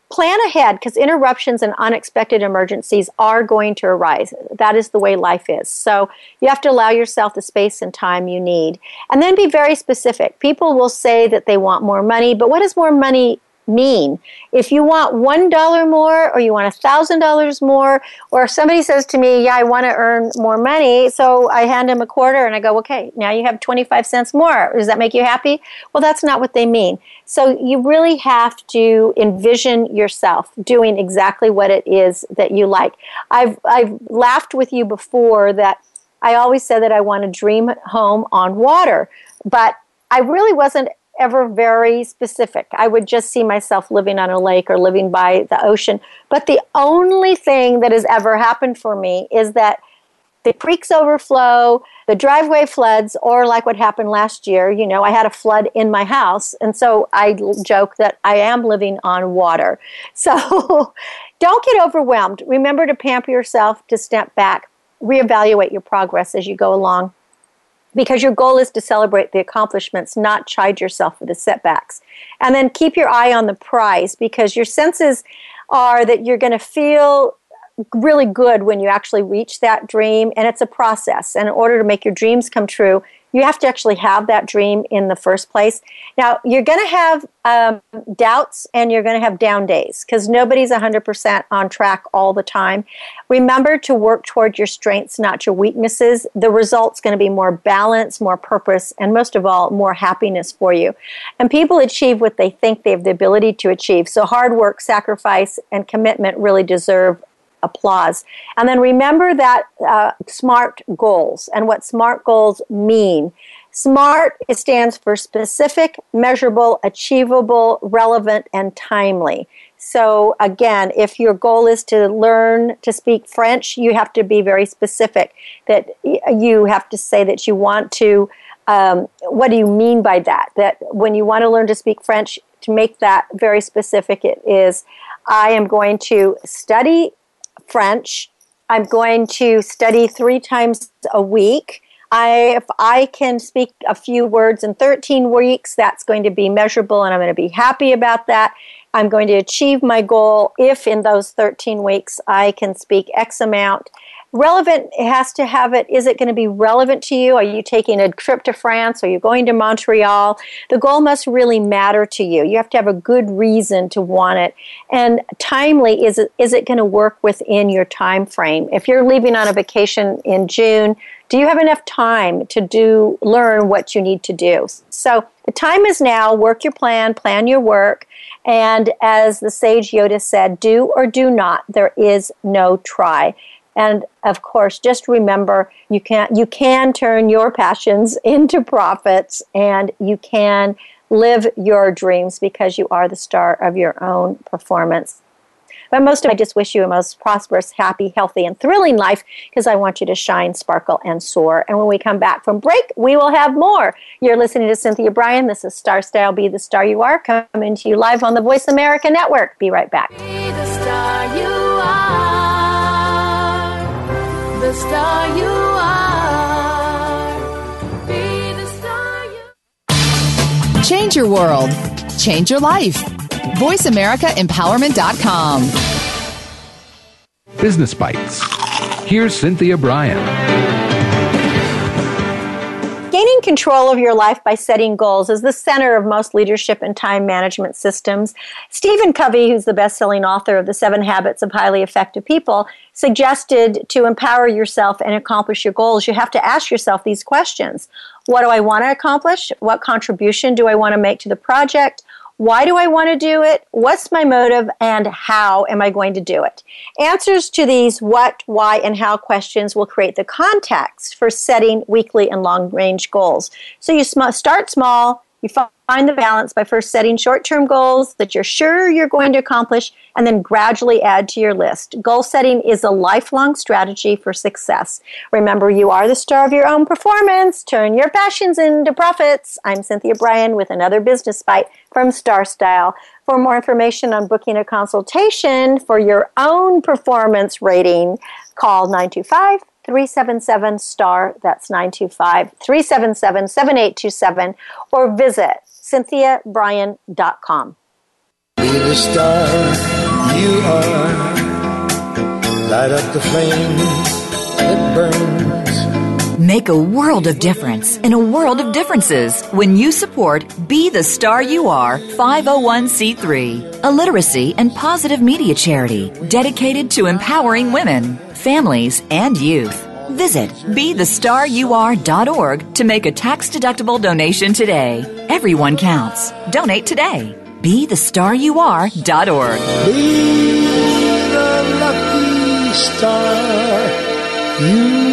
Plan ahead because interruptions and unexpected emergencies are going to arise. That is the way life is. So you have to allow yourself the space and time you need. And then be very specific. People will say that they want more money, but what does more money mean. If you want $1 more or you want $1,000 more, or if somebody says to me, Yeah, I want to earn more money, so I hand them a quarter and I go, Okay, now you have 25 cents more. Does that make you happy? Well, that's not what they mean. So you really have to envision yourself doing exactly what it is that you like. I've, I've laughed with you before that I always said that I want a dream home on water, but I really wasn't ever very specific. I would just see myself living on a lake or living by the ocean. But the only thing that has ever happened for me is that the creeks overflow, the driveway floods, or like what happened last year, you know, I had a flood in my house. And so I joke that I am living on water. <laughs> So don't get overwhelmed. Remember to pamper yourself, to step back, reevaluate your progress as you go along because your goal is to celebrate the accomplishments, not chide yourself for the setbacks. And then keep your eye on the prize because your senses are that you're going to feel really good when you actually reach that dream and it's a process and in order to make your dreams come true you have to actually have that dream in the first place. Now, you're going to have um, doubts and you're going to have down days because nobody's 100% on track all the time. Remember to work toward your strengths, not your weaknesses. The result's going to be more balance, more purpose, and most of all, more happiness for you. And people achieve what they think they have the ability to achieve. So, hard work, sacrifice, and commitment really deserve applause. And then remember that uh, SMART goals and what SMART goals mean. SMART stands for specific, measurable, achievable, relevant, and timely. So again, if your goal is to learn to speak French, you have to be very specific. That you have to say that you want to. Um, what do you mean by that? That when you want to learn to speak French, to make that very specific, it is I am going to study French. I'm going to study three times a week. I, if I can speak a few words in 13 weeks, that's going to be measurable and I'm going to be happy about that. I'm going to achieve my goal if in those 13 weeks I can speak X amount. Relevant has to have it is it going to be relevant to you? Are you taking a trip to france? Are you going to montreal? The goal must really matter to you. You have to have a good reason to want it. And timely is it is it going to work within your time frame if you're leaving on a vacation in june do you have enough time to do learn what you need to do? So the time is now. Work your plan plan your work and as the sage yoda said do or do not there is no try and of course, just remember you can you can turn your passions <laughs> into profits and you can live your dreams because you are the star of your own performance. But most of I just wish you a most prosperous, happy, healthy, and thrilling life because I want you to shine, sparkle, and soar. And when we come back from break, we will have more. You're listening to Cynthia Brian. This is Star Style Be the Star You Are coming to you live on the Voice America Network. Be right back Be the star you are. the star you are. Be the star you Change your world. Change your life. VoiceAmericaEmpowerment.com. Business Bites. Here's Cynthia Brian. Gaining control of your life by setting goals is the center of most leadership and time management systems. Stephen Covey, who's the best selling author of The Seven Habits of Highly Effective People, suggested to empower yourself and accomplish your goals, you have to ask yourself these questions What do I want to accomplish? What contribution do I want to make to the project? Why do I want to do it? What's my motive? And how am I going to do it? Answers to these what, why, and how questions will create the context for setting weekly and long range goals. So you sm- start small, you find the balance by first setting short term goals that you're sure you're going to accomplish and then gradually add to your list. Goal setting is a lifelong strategy for success. Remember, you are the star of your own performance. Turn your passions into profits. I'm Cynthia Brian with another business bite from Star Style. For more information on booking a consultation for your own performance rating, call 925 377 star that's 925 377 7827 or visit cynthiabrian.com Be the star you are. Light up the flame that burns. Make a world of difference in a world of differences when you support Be the Star You Are 501c3, a literacy and positive media charity dedicated to empowering women, families, and youth. Visit BeTheStarYouAre.org to make a tax deductible donation today. Everyone counts. Donate today. BeTheStarYouAre.org. Be the lucky star you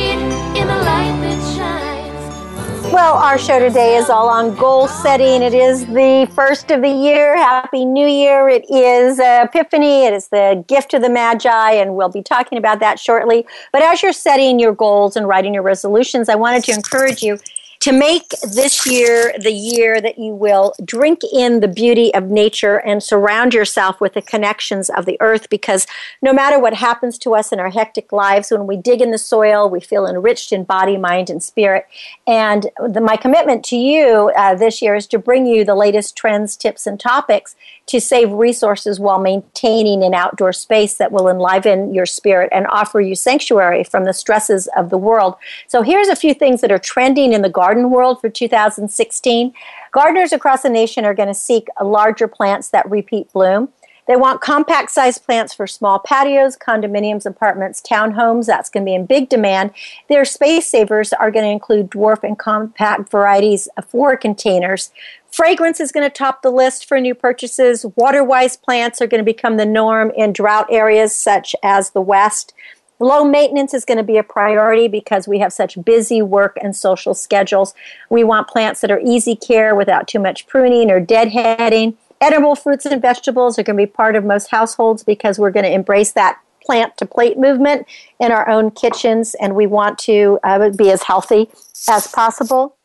Well, our show today is all on goal setting. It is the first of the year. Happy New Year. It is Epiphany. It is the gift of the Magi, and we'll be talking about that shortly. But as you're setting your goals and writing your resolutions, I wanted to encourage you to make this year the year that you will drink in the beauty of nature and surround yourself with the connections of the earth because no matter what happens to us in our hectic lives, when we dig in the soil, we feel enriched in body, mind, and spirit. And the, my commitment to you uh, this year is to bring you the latest trends, tips, and topics to save resources while maintaining an outdoor space that will enliven your spirit and offer you sanctuary from the stresses of the world. So here's a few things that are trending in the garden world for 2016. Gardeners across the nation are going to seek larger plants that repeat bloom. They want compact sized plants for small patios, condominiums, apartments, townhomes. That's going to be in big demand. Their space savers are going to include dwarf and compact varieties of for containers. Fragrance is going to top the list for new purchases. Water wise plants are going to become the norm in drought areas such as the West. Low maintenance is going to be a priority because we have such busy work and social schedules. We want plants that are easy care without too much pruning or deadheading. Edible fruits and vegetables are going to be part of most households because we're going to embrace that plant to plate movement in our own kitchens and we want to uh, be as healthy as possible.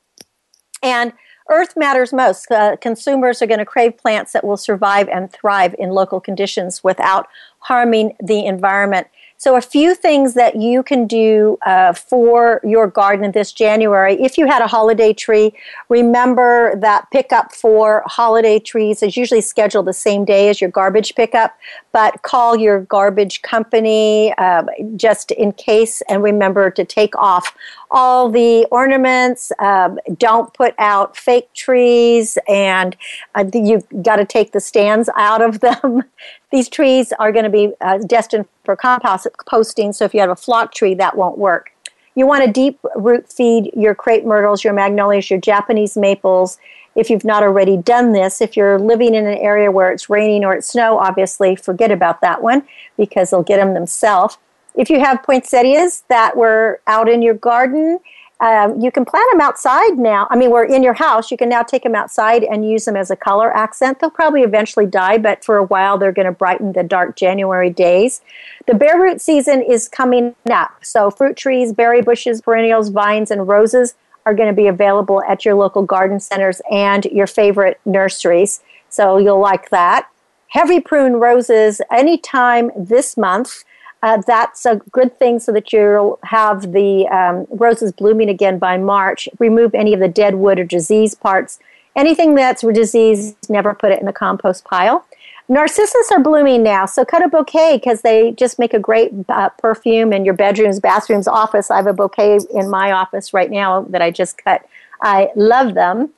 And Earth matters most. Uh, consumers are going to crave plants that will survive and thrive in local conditions without harming the environment. So, a few things that you can do uh, for your garden this January. If you had a holiday tree, remember that pickup for holiday trees is usually scheduled the same day as your garbage pickup, but call your garbage company uh, just in case and remember to take off all the ornaments. Um, don't put out fake trees, and uh, you've got to take the stands out of them. <laughs> These trees are going to be uh, destined for compost posting, so if you have a flock tree, that won't work. You want to deep root feed your crepe myrtles, your magnolias, your Japanese maples. If you've not already done this, if you're living in an area where it's raining or it's snow, obviously forget about that one because they'll get them themselves. If you have poinsettias that were out in your garden, um, you can plant them outside now. I mean, we're in your house. You can now take them outside and use them as a color accent. They'll probably eventually die, but for a while they're going to brighten the dark January days. The bare root season is coming up. So, fruit trees, berry bushes, perennials, vines, and roses are going to be available at your local garden centers and your favorite nurseries. So, you'll like that. Heavy prune roses anytime this month uh, that's a good thing so that you'll have the um, roses blooming again by March. Remove any of the dead wood or disease parts. Anything that's diseased, never put it in the compost pile. Narcissus are blooming now, so cut a bouquet because they just make a great uh, perfume in your bedrooms, bathrooms, office. I have a bouquet in my office right now that I just cut. I love them.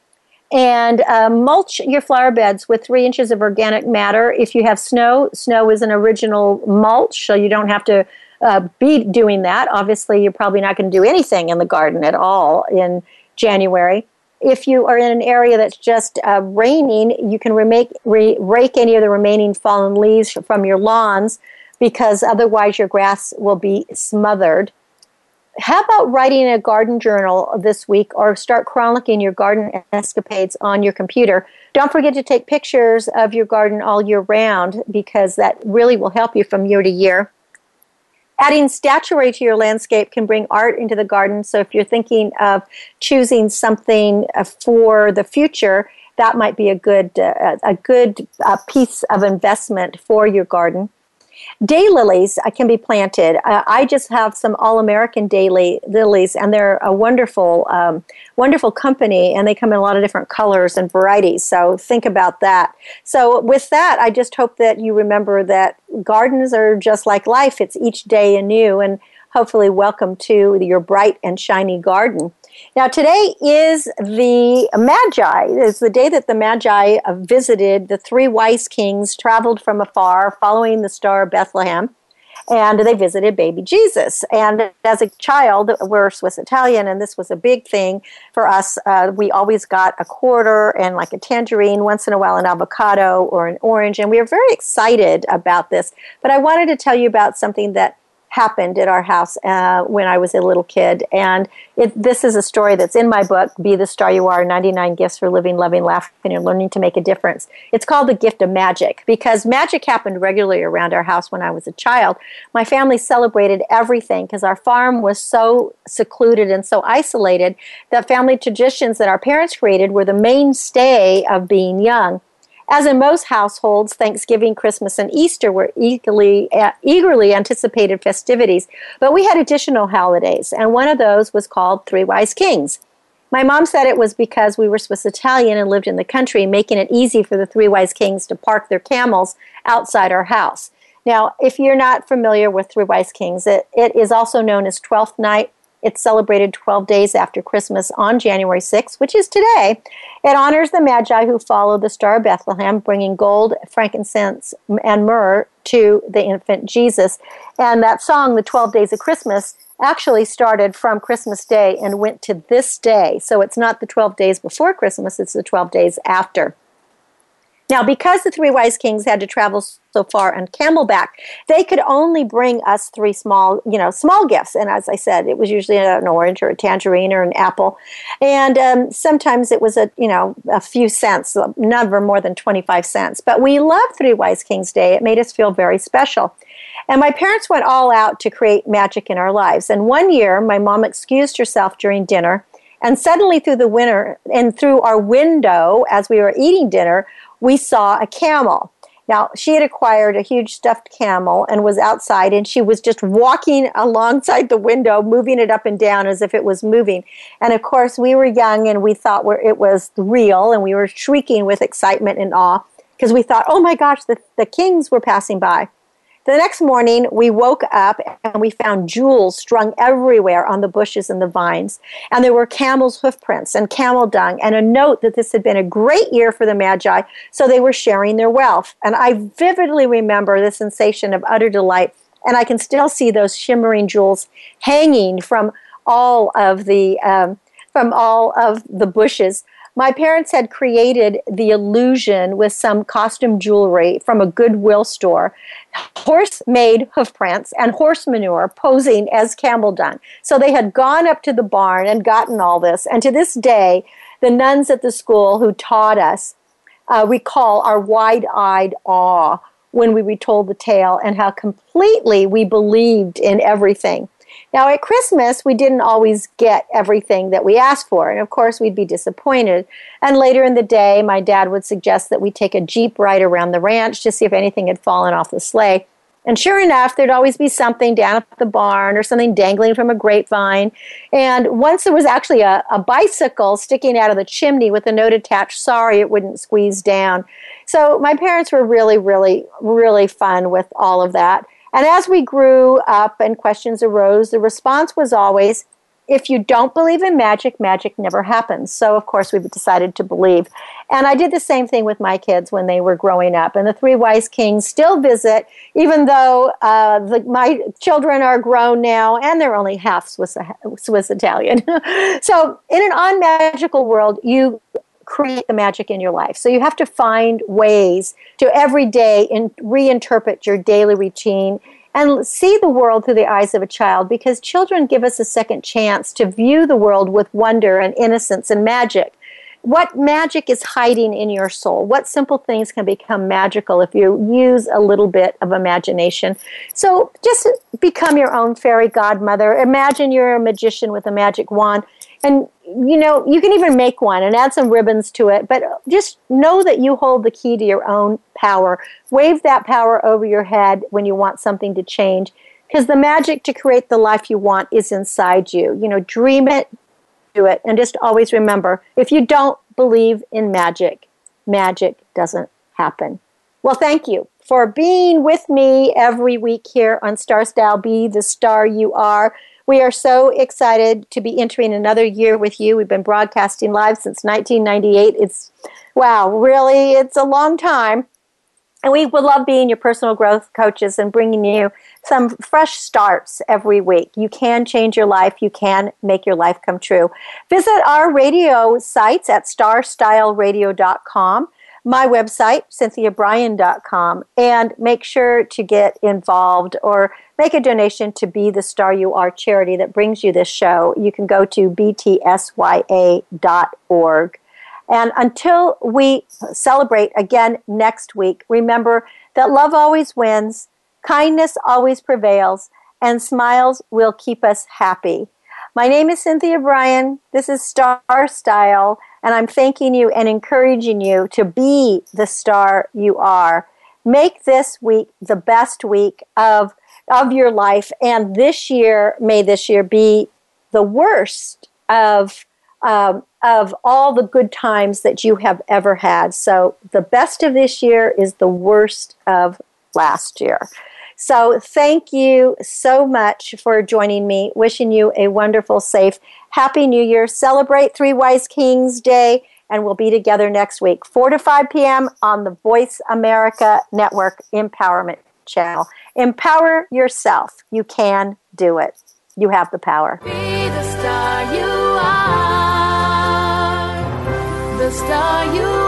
And uh, mulch your flower beds with three inches of organic matter. If you have snow, snow is an original mulch, so you don't have to uh, be doing that. Obviously, you're probably not going to do anything in the garden at all in January if you are in an area that's just uh, raining, you can remake, re- rake any of the remaining fallen leaves from your lawns because otherwise your grass will be smothered. How about writing a garden journal this week or start chronicling your garden escapades on your computer? Don't forget to take pictures of your garden all year round because that really will help you from year to year. Adding statuary to your landscape can bring art into the garden. So if you're thinking of choosing something uh, for the future, that might be a good uh, a good uh, piece of investment for your garden. Daylilies uh, can be planted. Uh, I just have some all-American daylilies, and they're a wonderful, um, wonderful company, and they come in a lot of different colors and varieties. So think about that. So with that, I just hope that you remember that gardens are just like life. It's each day anew, and hopefully welcome to your bright and shiny garden. Now, today is the Magi. It's the day that the Magi visited the three wise kings, traveled from afar, following the star Bethlehem, and they visited baby Jesus. And as a child, we're Swiss Italian, and this was a big thing for us. Uh, we always got a quarter and like a tangerine, once in a while, an avocado or an orange, and we were very excited about this. But I wanted to tell you about something that happened at our house uh, when I was a little kid. And it, this is a story that's in my book, Be the Star You Are 99 Gifts for Living, Loving, Laughing, and Learning to Make a Difference. It's called The Gift of Magic because magic happened regularly around our house when I was a child. My family celebrated everything because our farm was so secluded and so isolated that family traditions that our parents created were the mainstay of being young. As in most households, Thanksgiving, Christmas, and Easter were eagerly, uh, eagerly anticipated festivities, but we had additional holidays, and one of those was called Three Wise Kings. My mom said it was because we were Swiss Italian and lived in the country, making it easy for the Three Wise Kings to park their camels outside our house. Now, if you're not familiar with Three Wise Kings, it, it is also known as Twelfth Night it's celebrated 12 days after Christmas on January 6th, which is today. It honors the Magi who followed the Star of Bethlehem, bringing gold, frankincense, and myrrh to the infant Jesus. And that song, The 12 Days of Christmas, actually started from Christmas Day and went to this day. So it's not the 12 days before Christmas, it's the 12 days after. Now, because the three wise kings had to travel so far on camelback, they could only bring us three small, you know, small gifts. And as I said, it was usually an orange or a tangerine or an apple, and um, sometimes it was a, you know, a few cents, never more than twenty-five cents. But we loved Three Wise Kings Day. It made us feel very special. And my parents went all out to create magic in our lives. And one year, my mom excused herself during dinner. And suddenly, through the winter and through our window as we were eating dinner, we saw a camel. Now, she had acquired a huge stuffed camel and was outside, and she was just walking <laughs> alongside the window, moving it up and down as if it was moving. And of course, we were young and we thought it was real, and we were shrieking with excitement and awe because we thought, oh my gosh, the, the kings were passing by. The next morning, we woke up and we found jewels strung everywhere on the bushes and the vines. And there were camel's hoof prints and camel dung and a note that this had been a great year for the Magi, so they were sharing their wealth. And I vividly remember the sensation of utter delight. And I can still see those shimmering jewels hanging from all of the um, from all of the bushes my parents had created the illusion with some costume jewelry from a Goodwill store, horse made hoof prints and horse manure posing as camel dung. So they had gone up to the barn and gotten all this. And to this day, the nuns at the school who taught us uh, recall our wide eyed awe when we retold the tale and how completely we believed in everything. Now, at Christmas, we didn't always get everything that we asked for, and of course, we'd be disappointed. And later in the day, my dad would suggest that we take a Jeep ride around the ranch to see if anything had fallen off the sleigh. And sure enough, there'd always be something down at the barn or something dangling from a grapevine. And once there was actually a, a bicycle sticking out of the chimney with a note attached, sorry, it wouldn't squeeze down. So my parents were really, really, really fun with all of that. And as we grew up and questions arose, the response was always, if you don't believe in magic, magic never happens. So, of course, we've decided to believe. And I did the same thing with my kids when they were growing up. And the three wise kings still visit, even though uh, the, my children are grown now and they're only half Swiss, Swiss Italian. <laughs> so, in an unmagical world, you create the magic in your life. So you have to find ways to every day in, reinterpret your daily routine and see the world through the eyes of a child because children give us a second chance to view the world with wonder and innocence and magic. What magic is hiding in your soul? What simple things can become magical if you use a little bit of imagination? So just become your own fairy godmother. Imagine you're a magician with a magic wand and you know you can even make one and add some ribbons to it but just know that you hold the key to your own power. Wave that power over your head when you want something to change because the magic to create the life you want is inside you. You know dream it do it and just always remember if you don't believe in magic magic doesn't happen. Well thank you for being with me every week here on star style be the star you are we are so excited to be entering another year with you. We've been broadcasting live since 1998. It's, wow, really, it's a long time. And we would love being your personal growth coaches and bringing you some fresh starts every week. You can change your life. You can make your life come true. Visit our radio sites at starstyleradio.com my website, cynthiabrian.com, and make sure to get involved or make a donation to Be the Star You Are charity that brings you this show. You can go to btsya.org. And until we celebrate again next week, remember that love always wins, kindness always prevails, and smiles will keep us happy. My name is Cynthia Brian. This is Star Style. And I'm thanking you and encouraging you to be the star you are. Make this week the best week of, of your life. And this year, may this year be the worst of, um, of all the good times that you have ever had. So the best of this year is the worst of last year. So thank you so much for joining me. Wishing you a wonderful, safe, happy new year. Celebrate Three Wise Kings Day, and we'll be together next week, 4 to 5 p.m. on the Voice America Network Empowerment Channel. Empower yourself. You can do it. You have the power. Be the star you are. The star you are.